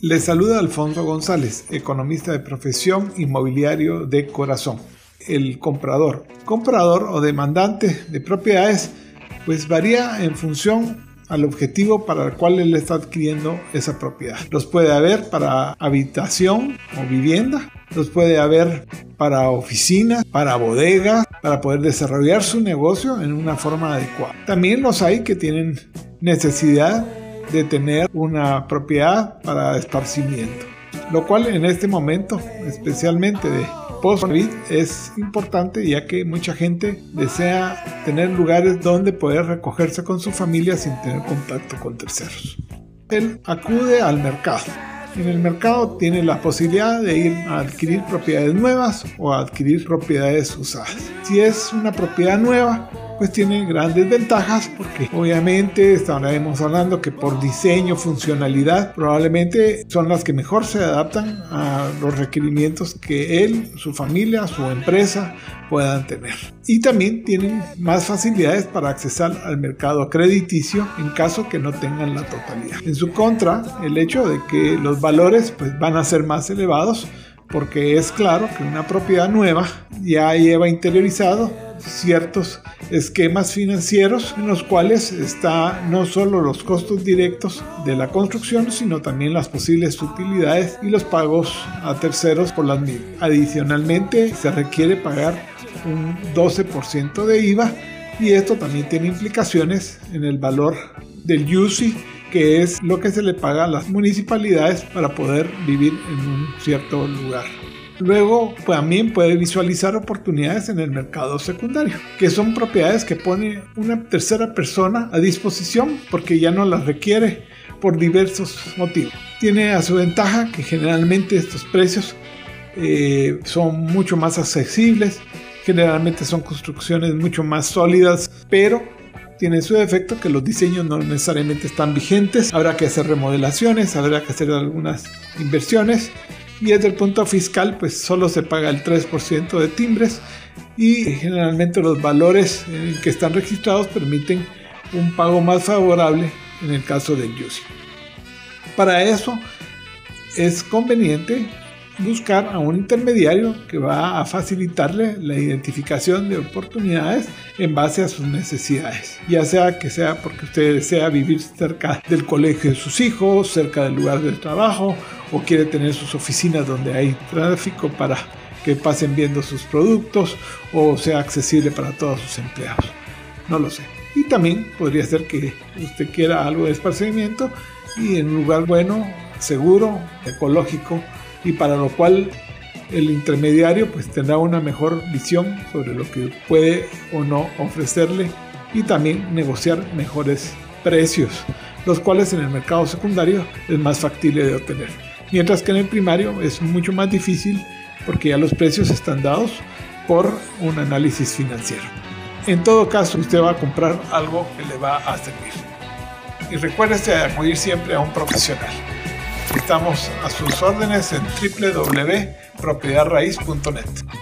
Les saluda Alfonso González, economista de profesión inmobiliario de corazón. El comprador, comprador o demandante de propiedades, pues varía en función al objetivo para el cual él está adquiriendo esa propiedad. Los puede haber para habitación o vivienda, los puede haber para oficinas, para bodegas, para poder desarrollar su negocio en una forma adecuada. También los hay que tienen necesidad de tener una propiedad para esparcimiento, lo cual en este momento, especialmente de post-COVID, es importante ya que mucha gente desea tener lugares donde poder recogerse con su familia sin tener contacto con terceros. Él acude al mercado. En el mercado tiene la posibilidad de ir a adquirir propiedades nuevas o a adquirir propiedades usadas. Si es una propiedad nueva, pues tiene grandes ventajas porque obviamente estaremos hablando que por diseño, funcionalidad, probablemente son las que mejor se adaptan a los requerimientos que él, su familia, su empresa puedan tener. Y también tienen más facilidades para accesar al mercado crediticio en caso que no tengan la totalidad. En su contra, el hecho de que los valores pues, van a ser más elevados porque es claro que una propiedad nueva ya lleva interiorizado ciertos esquemas financieros en los cuales está no solo los costos directos de la construcción, sino también las posibles utilidades y los pagos a terceros por las mismas. Adicionalmente, se requiere pagar un 12% de IVA y esto también tiene implicaciones en el valor del UCI que es lo que se le paga a las municipalidades para poder vivir en un cierto lugar. Luego también puede visualizar oportunidades en el mercado secundario, que son propiedades que pone una tercera persona a disposición porque ya no las requiere por diversos motivos. Tiene a su ventaja que generalmente estos precios eh, son mucho más accesibles, generalmente son construcciones mucho más sólidas, pero tiene su defecto que los diseños no necesariamente están vigentes, habrá que hacer remodelaciones, habrá que hacer algunas inversiones y desde el punto fiscal pues solo se paga el 3% de timbres y generalmente los valores en que están registrados permiten un pago más favorable en el caso del UCI. Para eso es conveniente buscar a un intermediario que va a facilitarle la identificación de oportunidades en base a sus necesidades, ya sea que sea porque usted desea vivir cerca del colegio de sus hijos, cerca del lugar del trabajo o quiere tener sus oficinas donde hay tráfico para que pasen viendo sus productos o sea accesible para todos sus empleados. No lo sé. Y también podría ser que usted quiera algo de esparcimiento y en un lugar bueno, seguro, ecológico y para lo cual el intermediario pues tendrá una mejor visión sobre lo que puede o no ofrecerle y también negociar mejores precios, los cuales en el mercado secundario es más factible de obtener. Mientras que en el primario es mucho más difícil porque ya los precios están dados por un análisis financiero. En todo caso, usted va a comprar algo que le va a servir. Y recuérdese de acudir siempre a un profesional. Estamos a sus órdenes en www.propiedadraíz.net.